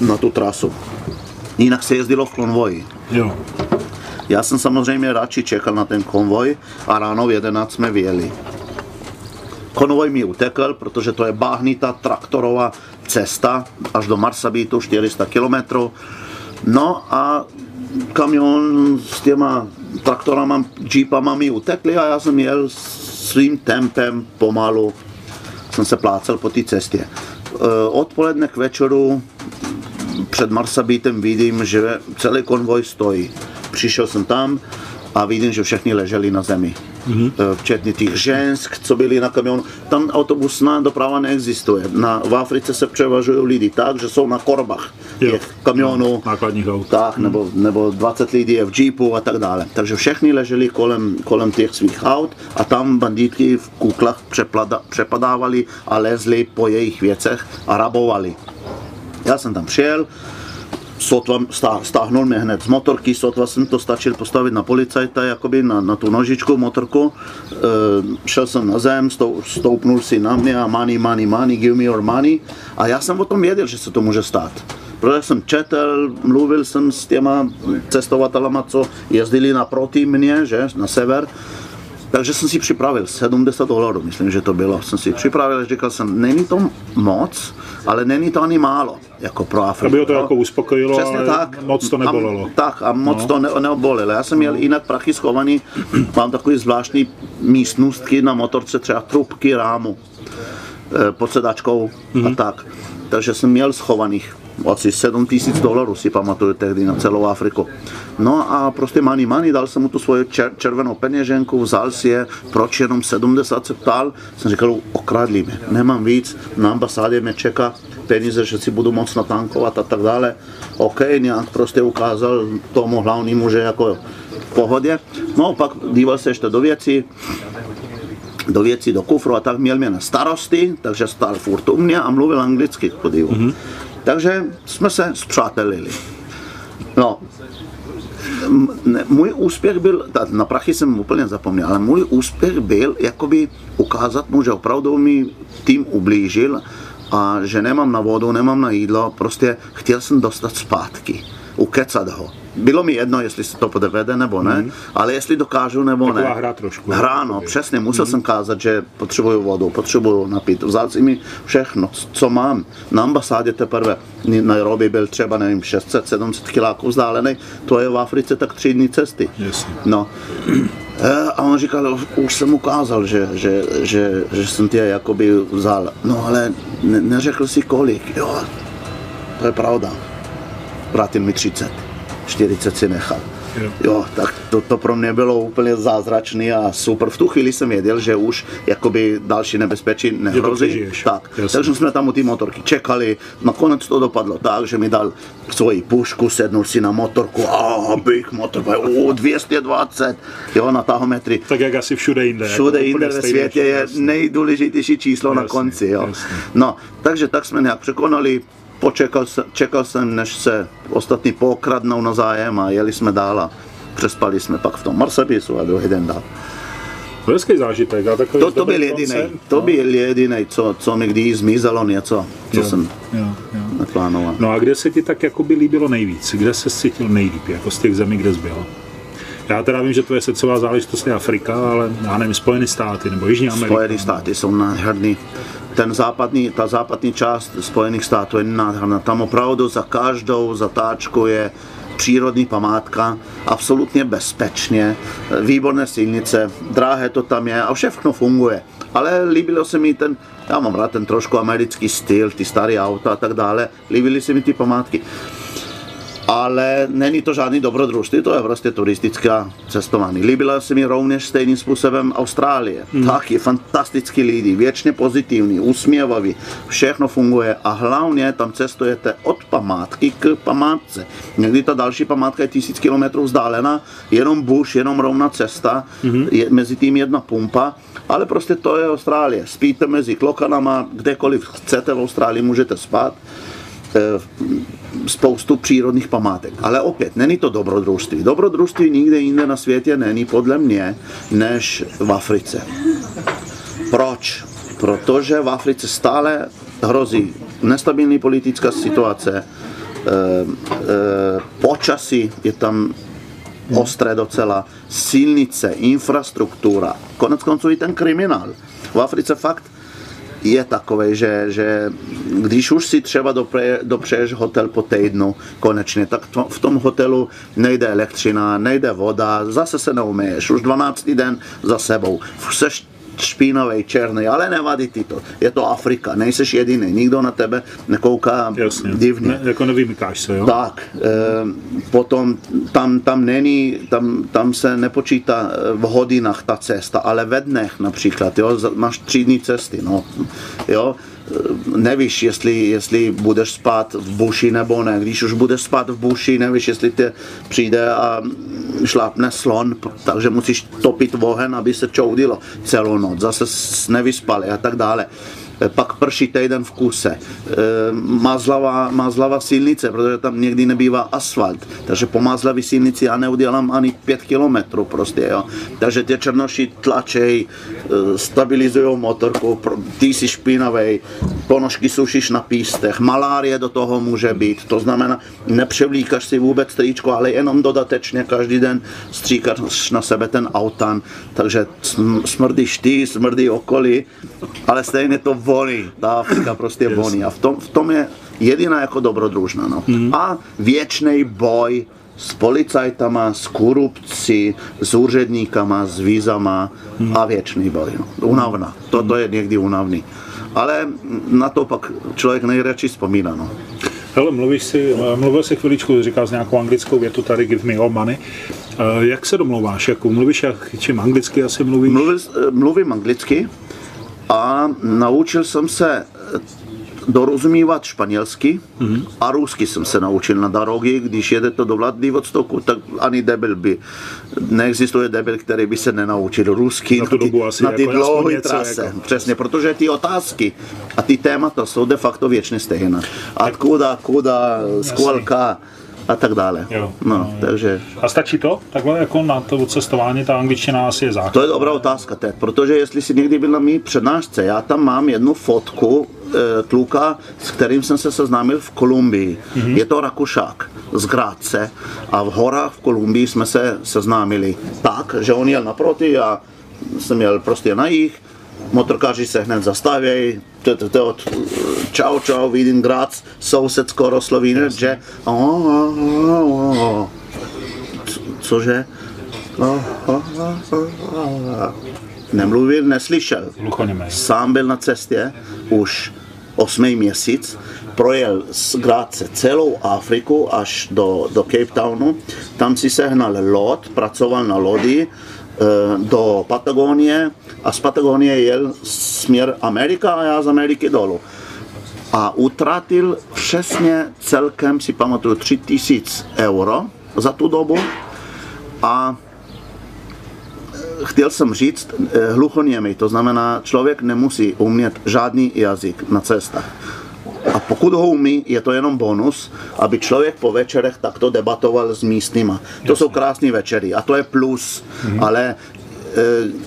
Speaker 2: na tu trasu. Jinak se jezdilo v konvoji.
Speaker 1: Jo.
Speaker 2: Já jsem samozřejmě radši čekal na ten konvoj a ráno v 11 jsme vyjeli. Konvoj mi utekl, protože to je báhnitá traktorová cesta až do Marsabitu, 400 km. No a kamion s těma traktorama, jeepama mi utekli a já jsem jel svým tempem pomalu, jsem se plácel po té cestě. E, Odpoledne k večeru před Marsabitem vidím, že celý konvoj stojí. Přišel jsem tam a vidím, že všichni leželi na zemi. Mm-hmm. Včetně těch žensk, co byli na kamionu. Tam autobusná doprava neexistuje. Na, v Africe se převažují lidi tak, že jsou na korbách
Speaker 1: Jo.
Speaker 2: těch kamionů.
Speaker 1: Nákladních aut.
Speaker 2: Tak, nebo, nebo 20 lidí je v jeepu a tak dále. Takže všichni leželi kolem, kolem těch svých aut a tam bandítky v kuklách přepadávali a lezli po jejich věcech a rabovali. Já jsem tam přijel, sotva stá, stáhnul mě hned z motorky, sotva jsem to stačil postavit na policajta, jakoby na, na tu nožičku motorku. E, šel jsem na zem, stou, stoupnul si na mě a money, money, money, give me your money. A já jsem o tom věděl, že se to může stát. Protože jsem četl, mluvil jsem s těma cestovatelama, co jezdili naproti mě, že, na sever. Takže jsem si připravil 70 dolarů, myslím, že to bylo. Jsem si připravil, říkal jsem, není to moc, ale není to ani málo, jako pro Afriku.
Speaker 1: Aby ho to no? jako uspokojilo,
Speaker 2: Přesně
Speaker 1: ale
Speaker 2: tak.
Speaker 1: moc to nebolelo.
Speaker 2: A, tak a moc no. to ne, neobolelo. Já jsem měl jinak prachy schovaný, mám takový zvláštní místnostky na motorce, třeba trubky rámu e, pod sedačkou mm-hmm. a tak. Takže jsem měl schovaných asi 7 tisíc dolarů si pamatuju tehdy na celou Afriku. No a prostě money money, dal jsem mu tu svoji čer, červenou peněženku, vzal si je, proč jenom 70 se ptal, jsem říkal, okradli mě, nemám víc, na ambasádě mě čeká peníze, že si budu moc natankovat a tak dále. OK, nějak prostě ukázal tomu hlavnímu, že jako v pohodě. No pak díval se ještě do věcí, do věcí, do kufru a tak měl mě na starosty, takže stál furt u mě a mluvil anglicky, podivu. Mm-hmm. Takže jsme se zpřátelili. No, můj úspěch byl, na prachy jsem úplně zapomněl, ale můj úspěch byl jakoby ukázat mu, že opravdu mi tým ublížil a že nemám na vodu, nemám na jídlo, prostě chtěl jsem dostat zpátky, ukecat ho bylo mi jedno, jestli se to podvede nebo ne, mm. ale jestli dokážu nebo
Speaker 1: Taková
Speaker 2: ne.
Speaker 1: hra trošku.
Speaker 2: Hra, no, přesně, musel mm. jsem kázat, že potřebuju vodu, potřebuju napít. Vzal si mi všechno, co mám. Na ambasádě teprve Nairobi byl třeba, nevím, 600-700 kiláků vzdálený, to je v Africe tak tři dny cesty.
Speaker 1: Yes.
Speaker 2: No. E, a on říkal, už jsem ukázal, že, že, že, že jsem tě jakoby vzal. No ale ne, neřekl si kolik. Jo, to je pravda. Vrátil mi 30. 40 si nechal. Jo. tak to, to pro mě bylo úplně zázračný a super. V tu chvíli jsem věděl, že už jakoby další nebezpečí nehrozí. Tak, takže jsme tam u té motorky čekali. Nakonec to dopadlo tak, že mi dal svoji pušku, sednul si na motorku, a bych motor, o, 220, jo, na tahometry.
Speaker 1: Tak jak asi všude jinde.
Speaker 2: Všude jako jinde ve světě je nejdůležitější číslo jasný, na konci, jo. Jasný. No, takže tak jsme nějak překonali, počekal jsem, čekal jsem, než se ostatní pokradnou na zájem a jeli jsme dál a přespali jsme pak v tom Marsabisu a druhý den dál.
Speaker 1: Hezký zážitek. A
Speaker 2: to, to byl jediný, to byl jediný, co, co mi kdy zmizelo něco, co jo, jsem jo, jo. neplánoval.
Speaker 1: No a kde se ti tak jakoby líbilo nejvíc? Kde se cítil nejlíp, jako z těch zemí, kde jsi byl? Já teda vím, že to je srdcová záležitost je Afrika, ale já nevím, Spojené státy nebo Jižní Amerika.
Speaker 2: Spojené státy jsou nádherný ten západní, ta západní část Spojených států je nádherná. Tam opravdu za každou zatáčku je přírodní památka, absolutně bezpečně, výborné silnice, drahé to tam je a všechno funguje. Ale líbilo se mi ten, já mám rád ten trošku americký styl, ty staré auta a tak dále, líbily se mi ty památky ale není to žádný dobrodružství, to je prostě turistická cestování. Líbila se mi rovněž stejným způsobem Austrálie. Mm. Taky fantastický lidi, věčně pozitivní, usměvaví, všechno funguje a hlavně tam cestujete od památky k památce. Někdy ta další památka je tisíc kilometrů vzdálená, jenom buš, jenom rovná cesta, mm. je mezi tím jedna pumpa, ale prostě to je Austrálie. Spíte mezi klokanama, kdekoliv chcete v Austrálii, můžete spát spoustu přírodních památek. Ale opět, není to dobrodružství. Dobrodružství nikde jinde na světě není podle mě, než v Africe. Proč? Protože v Africe stále hrozí nestabilní politická situace, e, e, počasí je tam ostré docela, silnice, infrastruktura, konec konců i ten kriminál. V Africe fakt je takový, že, že když už si třeba dopře, dopřeješ hotel po týdnu konečně, tak to, v tom hotelu nejde elektřina, nejde voda, zase se neumeješ, už 12. den za sebou. Seš špinavý, černý, ale nevadí ti to. Je to Afrika, nejseš jediný, nikdo na tebe nekouká Jasně. divně. Ne,
Speaker 1: jako nevymykáš se, jo?
Speaker 2: Tak, e, potom tam, tam není, tam, tam se nepočítá eh, v hodinách ta cesta, ale ve dnech například, jo, máš tři dny cesty, no, jo, nevíš, jestli, jestli budeš spát v buši nebo ne. Když už budeš spát v buši, nevíš, jestli tě přijde a šlápne slon, takže musíš topit ohen, aby se čoudilo celou noc. Zase nevyspali a tak dále. Eh, pak prší týden v kuse. Eh, Mazlava, mazlava silnice, protože tam někdy nebývá asfalt, takže po mazlavě silnici já neudělám ani pět kilometrů prostě, jo. Takže ty černoši tlačej, eh, stabilizují motorku, ty jsi špinavý, ponožky sušíš na pístech, malárie do toho může být, to znamená, nepřevlíkaš si vůbec tričko, ale jenom dodatečně každý den stříkáš na sebe ten autan, takže smrdíš ty, smrdí okolí, ale stejně to voní, ta Afrika prostě yes. voní a v tom, v tom je jediná jako dobrodružná. No. Mm. A věčný boj s policajtama, s korupcí, s úředníkama, s vízama mm. a věčný boj. No. Unavná. Toto je někdy unavný. Ale na to pak člověk nejradši vzpomíná. No.
Speaker 1: Hele, mluvíš si, mluvil si chviličku, říkal nějakou anglickou větu tady, give me all money. Jak se domluváš? Jako mluvíš, jak, čím anglicky asi mluvíš?
Speaker 2: Mluvil, mluvím anglicky, a naučil jsem se dorozumívat španělsky mm-hmm. a rusky jsem se naučil na dorogy, když jedete do Vladivostoku, tak ani debil by, neexistuje debil, který by se nenaučil rusky
Speaker 1: na, ty,
Speaker 2: na ty jako dlouhé trase. Jako... Přesně, protože ty otázky a ty témata jsou de facto věčně stejné. A kuda, kuda, skvalka, a tak dále. Jo, no, takže...
Speaker 1: A stačí to? Takhle jako na to cestování ta angličtina asi je základ.
Speaker 2: To je dobrá otázka teď, protože jestli si někdy byl na mý přednášce, já tam mám jednu fotku e, kluka, s kterým jsem se seznámil v Kolumbii. Mm-hmm. Je to Rakušák z Gráce a v horách v Kolumbii jsme se seznámili tak, že on jel naproti a jsem jel prostě na jich motorkáři se hned zastavějí, to, čau, čau, vidím Graz, soused skoro Slovín, že? Cože? Nemluvil, neslyšel. Sám byl na cestě už osmý měsíc, projel z Gráce celou Afriku až do, do Cape Townu, tam si sehnal loď, pracoval na lodi, do Patagonie a z Patagonie jel směr Amerika a já z Ameriky dolů. A utratil přesně celkem, si pamatuju, 3000 euro za tu dobu a eh, chtěl jsem říct eh, hluchoněmý, to znamená, člověk nemusí umět žádný jazyk na cestách. A pokud ho umí, je to jenom bonus, aby člověk po večerech takto debatoval s místníma. To Jasně. jsou krásné večery a to je plus, mm-hmm. ale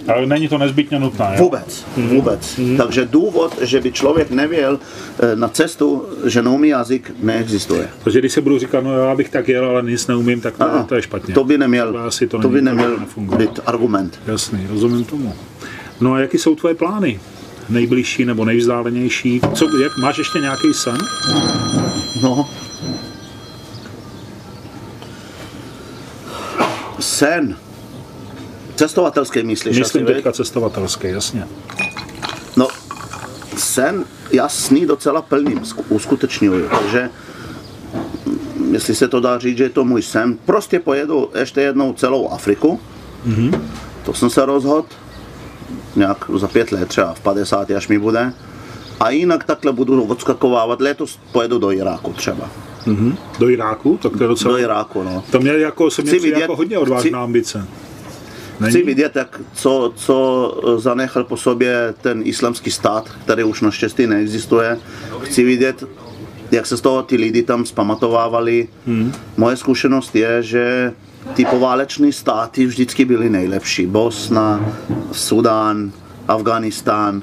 Speaker 1: e, ale není to nezbytně nutné.
Speaker 2: Jo? Vůbec, mm-hmm. vůbec. Mm-hmm. Takže důvod, že by člověk nevěl e, na cestu, že neumí jazyk, neexistuje.
Speaker 1: Takže když se budu říkat, no já bych tak jel, ale nic neumím, tak to, Aha, to je špatně.
Speaker 2: To by neměl, to, asi to, to by neměl být argument.
Speaker 1: Jasný, rozumím tomu. No a jaký jsou tvoje plány? Nejbližší nebo nejvzdálenější. Co, jak, máš ještě nějaký sen?
Speaker 2: No. Sen. Cestovatelský myslíš?
Speaker 1: Myslím asi, teďka cestovatelský, jasně.
Speaker 2: No, sen jasný docela plním uskutečňuju, takže jestli se to dá říct, že je to můj sen, prostě pojedu ještě jednou celou Afriku, mm-hmm. to jsem se rozhodl, nějak za pět let, třeba v 50, až mi bude. A jinak takhle budu odskakovávat. Letos pojedu do Iráku třeba.
Speaker 1: Mm-hmm. Do Iráku? Tak to je docela...
Speaker 2: Do Iráku, no.
Speaker 1: To mě jako, se mě vidět, jako hodně odvážná chci, ambice.
Speaker 2: Není? Chci vidět, jak, co, co zanechal po sobě ten islamský stát, který už naštěstí neexistuje. Chci vidět, jak se z toho ty lidi tam zpamatovávali. Hmm. Moje zkušenost je, že ty poválečné státy vždycky byly nejlepší. Bosna, Sudán, Afganistán,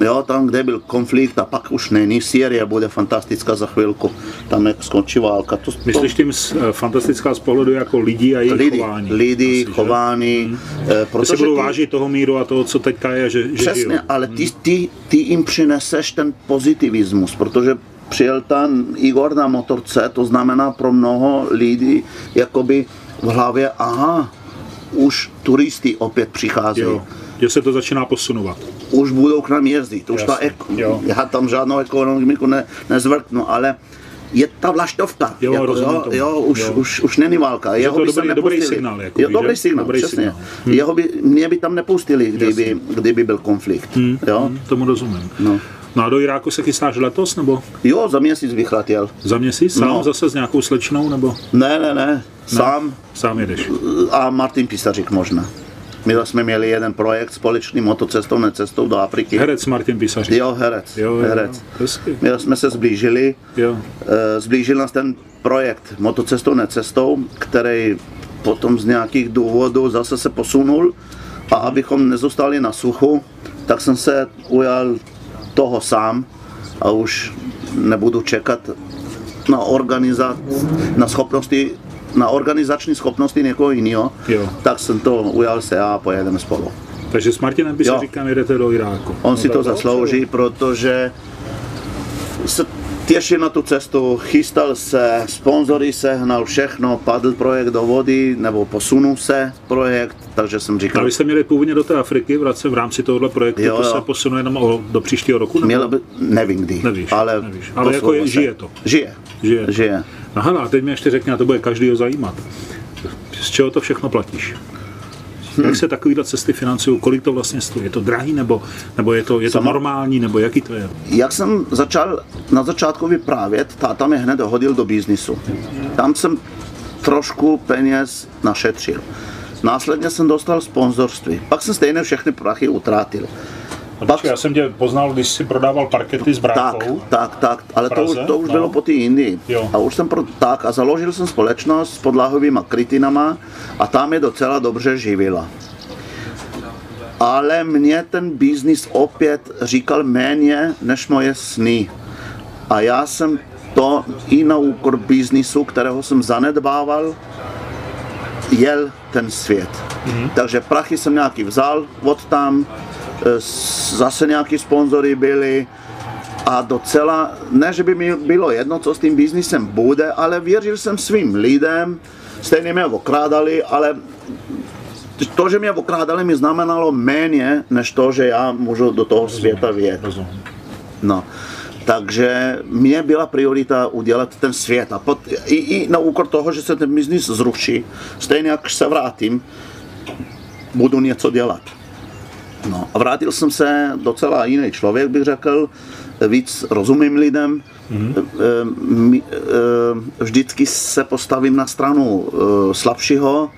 Speaker 2: jo, tam, kde byl konflikt a pak už není, Syrie bude fantastická za chvilku, tam jak skončí válka. To,
Speaker 1: Myslíš tím eh, fantastická z pohledu jako lidí a jejich
Speaker 2: lidi,
Speaker 1: chování?
Speaker 2: Lidi, asi, chování. Hmm.
Speaker 1: Eh, protože si budou ty, vážit toho míru a toho, co teďka je, že, že
Speaker 2: Přesně, žijou. ale ty, hmm. ty, ty jim přineseš ten pozitivismus, protože přijel tam Igor na motorce, to znamená pro mnoho lidí, jakoby v hlavě, aha, už turisty opět přicházejí. Jo,
Speaker 1: že se to začíná posunovat.
Speaker 2: Už budou k nám jezdit, už Jasně, ta ek- já tam žádnou ekonomiku ne, nezvrknu, ale je ta vlaštovka.
Speaker 1: Jo,
Speaker 2: jako, jo, jo, už, jo. Už, už není válka.
Speaker 1: Jeho to by dobrý, dobrý signál. Jako
Speaker 2: jo, dobrý signál, dobrý přesně. Signál. Hmm. Jeho by, mě by tam nepustili, kdyby, kdyby byl konflikt. Hmm. Jo? Hmm,
Speaker 1: tomu rozumím. No. No a do Iráku se chystáš letos, nebo?
Speaker 2: Jo, za měsíc bych letěl.
Speaker 1: Za měsíc? Sám no. zase s nějakou slečnou, nebo?
Speaker 2: Ne, ne, ne, sám. Ne,
Speaker 1: sám jedeš.
Speaker 2: A Martin Pisařík možná. My jsme měli jeden projekt společný motocestou, necestou do Afriky.
Speaker 1: Herec Martin Písař.
Speaker 2: Jo, herec.
Speaker 1: Jo, jo,
Speaker 2: herec.
Speaker 1: hezky.
Speaker 2: My jsme se zblížili.
Speaker 1: Jo.
Speaker 2: Eh, Zblížil nás ten projekt motocestou, necestou, který potom z nějakých důvodů zase se posunul a abychom nezůstali na suchu, tak jsem se ujal toho sám a už nebudu čekat na, organiza- na schopnosti na organizační schopnosti někoho jiného, tak jsem to ujal se a pojedeme spolu.
Speaker 1: Takže s Martinem
Speaker 2: Jo.
Speaker 1: Písaříkem jedete do Iráku.
Speaker 2: On
Speaker 1: No,
Speaker 2: si to zaslouží, protože se těšil na tu cestu, chystal se, sponzory sehnal všechno, padl projekt do vody, nebo posunul se projekt, takže jsem
Speaker 1: A
Speaker 2: říkal,
Speaker 1: vy jste měli původně do té Afriky vracet v rámci tohohle projektu,
Speaker 2: Jo,
Speaker 1: to
Speaker 2: jo.
Speaker 1: se posunuje jenom o, do příštího roku? nebo-
Speaker 2: měl by, nevím kdy,
Speaker 1: Nevíš,
Speaker 2: ale,
Speaker 1: nevíš. Ale jako je- žije to.
Speaker 2: Žije,
Speaker 1: Žije.
Speaker 2: žije.
Speaker 1: No hele, a teď mi ještě řekni, a to bude každýho zajímat. Z čeho to všechno platíš? Jak se takovýhle cesty financují? Kolik to vlastně stojí? Je to drahý nebo, nebo je to, je to normální, nebo jaký to je?
Speaker 2: Jak jsem začal na začátku vyprávět, táta mě hned hodil do biznisu. Tam jsem trošku peněz našetřil. Následně jsem dostal sponzorství. Pak jsem stejně všechny prachy utratil. Pak,
Speaker 1: já jsem tě poznal, když jsi prodával parkety s
Speaker 2: tak, tak, tak, ale to, už- to už
Speaker 1: No.
Speaker 2: bylo po té Indii.
Speaker 1: Jo.
Speaker 2: A už jsem pro, tak a založil jsem společnost s podlahovými krytinama a tam je docela dobře živila. Ale mě ten biznis opět říkal méně než moje sny. A já jsem to i na úkor biznisu, kterého jsem zanedbával, jel ten svět. Takže prachy jsem nějaký vzal od tam, zase nějaký sponzory byli a docela, ne že by mi bylo jedno, co s tím biznisem bude, ale věřil jsem svým lidem, stejně mě okrádali, ale to, že mě okrádali, mi znamenalo méně, než to, že já můžu do toho světa.
Speaker 1: Rozumím.
Speaker 2: No. Takže mě byla priorita udělat ten svět a pot, i, i na úkor toho, že se ten biznis zruší, stejně jak se vrátím, budu něco dělat. No a vrátil jsem se docela jiný člověk, bych řekl, víc rozumím lidem, mm-hmm. vždycky se postavím na stranu slabšího,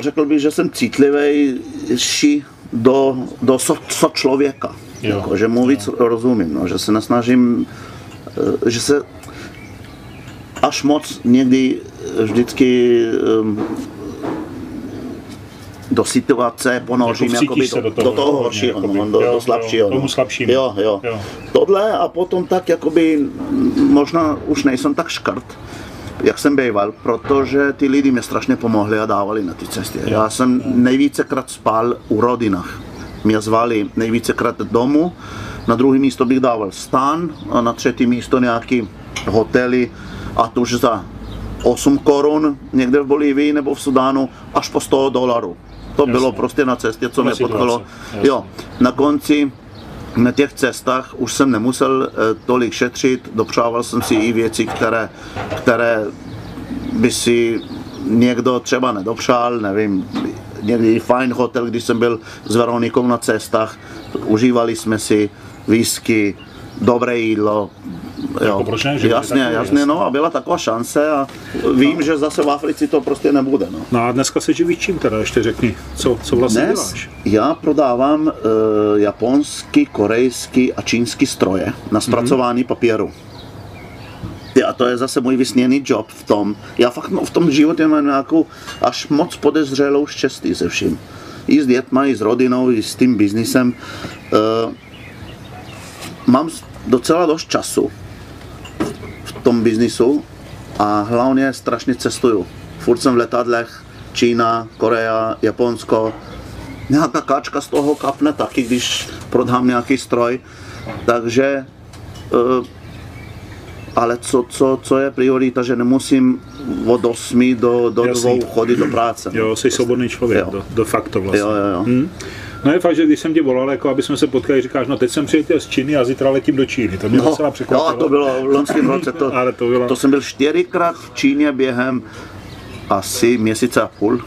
Speaker 2: řekl bych, že jsem citlivejší do, do so, so člověka.
Speaker 1: Jo.
Speaker 2: Jako, že mu víc rozumím, no, že se nesnažím, že se až moc někdy vždycky do situace ponořím
Speaker 1: Jako
Speaker 2: jakoby do,
Speaker 1: do toho
Speaker 2: do toho horšího,
Speaker 1: jakoby.
Speaker 2: no, do,
Speaker 1: Jo,
Speaker 2: do
Speaker 1: jo,
Speaker 2: slabšího.
Speaker 1: tomu
Speaker 2: no.
Speaker 1: slabšímu.
Speaker 2: Jo, jo,
Speaker 1: Jo.
Speaker 2: Tohle a potom tak jakoby, možná už nejsem tak škrt, jak jsem býval, protože ty lidi mě strašně pomohli a dávali na ty cesty. Já jsem nejvícekrát spal u rodinách. Mě zvali nejvícekrát domů, na druhé místo bych dával stan a na třetí místo nějaký hotely a to už za 8 korun někde v Bolívii nebo v Sudánu až po 100 dolarů. To bylo prostě na cestě, co mě potkalo.
Speaker 1: jasně.
Speaker 2: Jo, na konci na těch cestách už jsem nemusel eh, tolik šetřit, dopřával jsem si i věci, které, které by si někdo třeba nedopřál, nevím, někdy i fajn hotel, když jsem byl s Veronikou na cestách, užívali jsme si whisky, dobré jídlo. Jo.
Speaker 1: proč ne, že
Speaker 2: jasně, jasně,
Speaker 1: jasně.
Speaker 2: no a byla taková šance a vím, že zase v Africe to prostě nebude. No.
Speaker 1: No a dneska se živíš čím teda, ještě řekni, co, co vlastně
Speaker 2: Dnes
Speaker 1: děláš?
Speaker 2: já prodávám uh, japonský, korejský a čínský stroje na zpracování
Speaker 1: Mhm.
Speaker 2: papíru. A to je zase můj vysněný job v tom. Já fakt v tom životě mám nějakou až moc podezřelou štěstí se vším. I s dětma, i s rodinou, i s tím biznisem. Uh, mám docela dost času tom biznisu a hlavně strašně cestuju. Furt jsem v letadlech, Čína, Korea, Japonsko. Nějaká kačka z toho kapne taky, když prodám nějaký stroj. Takže, eh, ale co, co, co je priorita, že nemusím od 8 do, do dvou chodit do práce. no.
Speaker 1: Jo, jsi svobodný člověk,
Speaker 2: Jo.
Speaker 1: de, de facto vlastně.
Speaker 2: jo, jo, jo.
Speaker 1: Hm? No je fakt, že když jsem tě volal, jako aby jsme se potkali, říkáš, no teď jsem přijetel z Číny a zítra letím do Číny. To mě
Speaker 2: No,
Speaker 1: docela překvapilo.
Speaker 2: no, to bylo v loňském roce. To,
Speaker 1: Ale to bylo-
Speaker 2: to jsem byl čtyřikrát v Číně během asi měsíce a půl.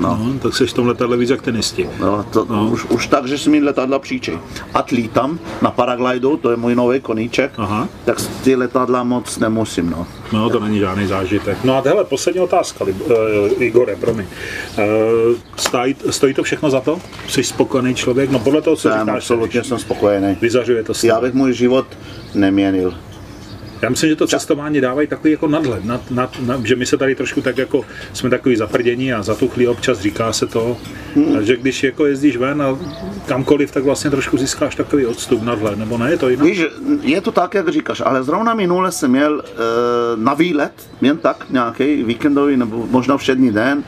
Speaker 2: No.
Speaker 1: No, tak jsi v tom letadle víc jak tenisti.
Speaker 2: No, to,
Speaker 1: No.
Speaker 2: už, už tak, že si mi letadla příčej. A lítám na paraglidu, to je můj nový koníček,
Speaker 1: Aha.
Speaker 2: tak ty letadla moc nemusím. No.
Speaker 1: No, to není žádný zážitek. No a hele, poslední otázka, Lib- uh, Igore, promiň. Uh, stojí, stojí to všechno za to? Jsi spokojený člověk? No podle toho, co
Speaker 2: Jsem
Speaker 1: říkáš,
Speaker 2: absolutně jsem spokojený.
Speaker 1: vyzařuje to
Speaker 2: Já
Speaker 1: stav.
Speaker 2: bych můj život neměnil.
Speaker 1: Já myslím, že to cestování dávají takový jako nadhled, nad, nad, nad, že my se tady trošku tak jako, jsme takový zaprdění a zatuchlí občas, říká se to,
Speaker 2: Hmm.
Speaker 1: a že když jako jezdíš ven a kamkoliv, tak vlastně trošku získáš takový odstup, nadhled, nebo ne, je to jinak?
Speaker 2: Víš, je to tak, jak říkáš, ale zrovna minule jsem měl e, na výlet, jen tak, nějaký víkendový nebo možná všední den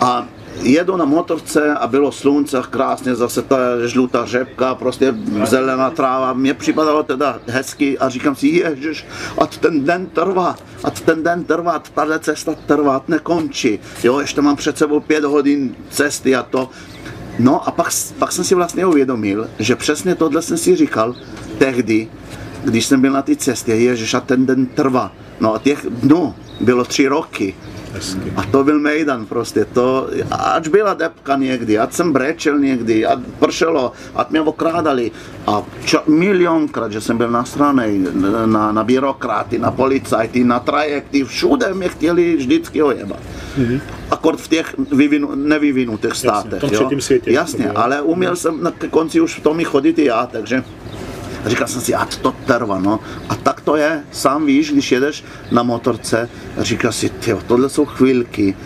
Speaker 2: a jedu na motorce a bylo slunce, krásně zase ta žlutá řepka, prostě zelená tráva. Mně připadalo teda hezky a říkám si, ježiš, ať ten den trvá, ať ten den trvá, tahle cesta trvat nekončí. Jo, ještě mám před sebou pět hodin cesty a to. No a pak, pak jsem si vlastně uvědomil, že přesně tohle jsem si říkal tehdy, když jsem byl na té cestě, ježiš, a ten den trvá. No a těch dnů bylo tři roky.
Speaker 1: Hezky.
Speaker 2: A to byl Mejdan prostě, to, ať byla depka někdy, ať jsem brečel někdy, ať pršelo, ať mě okrádali. A čo, milionkrát, že jsem byl nasranej na, na byrokraty, na policajty, na trajekty, všude mě chtěli vždycky ojebat. Mm-hmm. Akord v těch vyvinu, nevyvinutých státech.
Speaker 1: tom
Speaker 2: jo?
Speaker 1: světě.
Speaker 2: Jasně, ale uměl jsem na konci už v tom i chodit i já, takže a říkal jsem si, ať to trvá, no. A tak to je, sám víš, když jedeš na motorce, a říkáš si, tyjo, tohle jsou chvílky,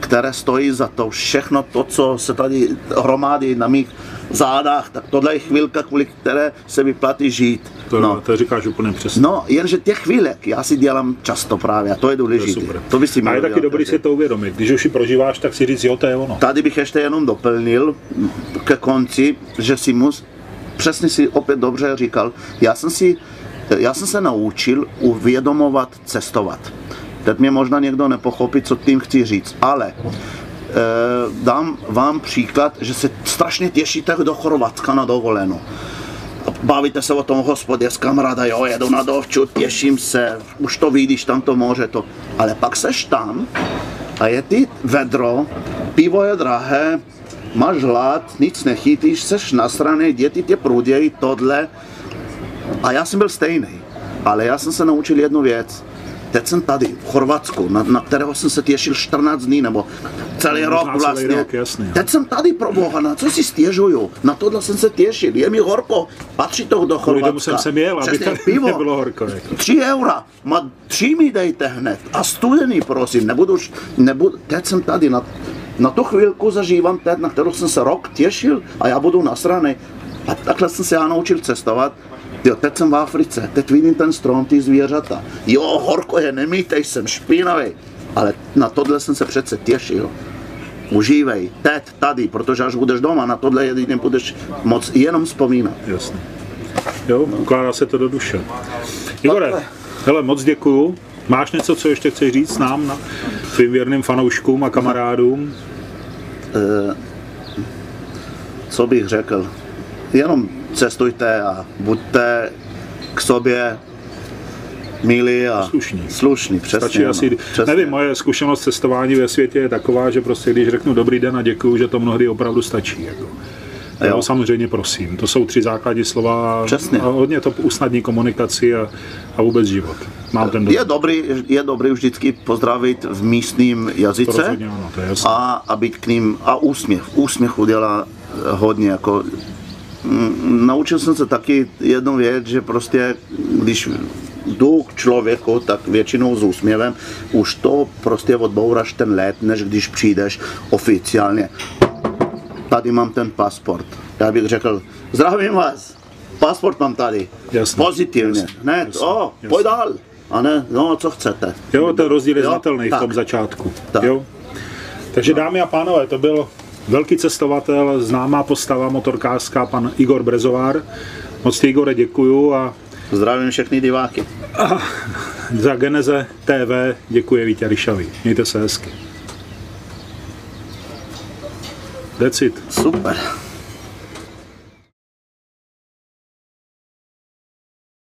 Speaker 2: které stojí za to, všechno to, co se tady hromádí na mých zádách, tak tohle je chvílka, kvůli které se vyplatí žít.
Speaker 1: To,
Speaker 2: No.
Speaker 1: to říkáš úplně přesně.
Speaker 2: No, jenže těch chvílek já si dělám často právě a to je
Speaker 1: to je
Speaker 2: důležité. To by si
Speaker 1: a je taky
Speaker 2: dělat
Speaker 1: dobrý si to uvědomit. Když už ji prožíváš, tak si říct, jo, to je ono.
Speaker 2: Tady bych ještě jenom doplnil ke konci, že si mus, přesně si opět dobře říkal, já jsem, si, já jsem se naučil uvědomovat cestovat. Teď mě možná někdo nepochopí, co tím chci říct, ale eh, dám vám příklad, že se strašně těšíte do Chorvatska na dovolenou. Bavíte se o tom hospodě s kamaráda, jo, jedu na dovču, těším se, už to vidíš, tam to moře, to. Ale pak seš tam a je ty vedro, pivo je drahé, máš hlad, nic nechytíš, seš nasraný, děti tě prudějí, tohle. A já jsem byl stejný, ale já jsem se naučil jednu věc. Teď jsem tady, v Chorvatsku, na, na kterého jsem se těšil 14 dní, nebo celý
Speaker 1: No,
Speaker 2: rok
Speaker 1: možná celý
Speaker 2: vlastně.
Speaker 1: rok, jasně.
Speaker 2: Teď jsem tady pro Boha, na co si stěžuju? Na tohle jsem se těšil, je mi horko, patří to do
Speaker 1: Kvůli
Speaker 2: Chorvatska.
Speaker 1: tomu jsem sem jel, aby tady
Speaker 2: pivo,
Speaker 1: nebylo horko. Jako.
Speaker 2: 3 eura, ma tři mi dejte hned a studený prosím, nebudu, nebudu, teď jsem tady na, na tu chvilku zažívám teď, na kterou jsem se rok těšil a já budu nasraný. A takhle jsem se já naučil cestovat. Jo, teď jsem v Africe, teď vidím ten strom, ty zvířata. Jo, horko je, nemítej, jsem špinavý. Ale na tohle jsem se přece těšil. Užívej, teď, tady, protože až budeš doma, na tohle jedině budeš moc jenom vzpomínat.
Speaker 1: Jasně. Jo, ukládá se to do duše. Igore, hele, moc děkuju. Máš něco, co ještě chceš říct nám, na tvým věrným fanouškům a kamarádům?
Speaker 2: co bych řekl, jenom cestujte a buďte k sobě milí a
Speaker 1: Slušní.
Speaker 2: slušní přesně,
Speaker 1: Stačí
Speaker 2: no,
Speaker 1: asi,
Speaker 2: přesně.
Speaker 1: nevím, moje zkušenost cestování ve světě je taková, že prostě když řeknu dobrý den a děkuju, že to mnohdy opravdu stačí. Jako. Jo.
Speaker 2: Jo.
Speaker 1: samozřejmě prosím. To jsou tři základní slova
Speaker 2: Přesně.
Speaker 1: a hodně to usnadní komunikaci a, a vůbec život. Mám ten
Speaker 2: Je
Speaker 1: dojem.
Speaker 2: dobrý, je dobrý vždycky pozdravit v místním
Speaker 1: To
Speaker 2: jazyce
Speaker 1: rozhodně ano, to je
Speaker 2: a, a být k ním, a úsměv, úsměch udělá eh, hodně, jako mm, naučil jsem se taky jednu věc, že prostě když jdu k člověku, tak většinou s úsměvem, už to prostě odbouraš ten let, než když přijdeš oficiálně. Tady mám ten pasport. Já bych řekl, zdravím vás, pasport mám tady.
Speaker 1: Jasně,
Speaker 2: Pozitivně.
Speaker 1: jasně,
Speaker 2: Hned,
Speaker 1: jasně,
Speaker 2: o,
Speaker 1: jasně.
Speaker 2: pojď dál. A ne, no, co chcete.
Speaker 1: Jo, ten rozdíl je znatelný v
Speaker 2: tak.
Speaker 1: tom začátku.
Speaker 2: Tak.
Speaker 1: Jo? Takže dámy a pánové, to byl velký cestovatel, známá postava motorkářská, pan Igor Brezovár. Moc ti, Igore, děkuju a
Speaker 2: Zdravím všechny diváky.
Speaker 1: za Geneze TV děkuje Vítě Ryšavi. Mějte se hezky. That's it.
Speaker 2: Super.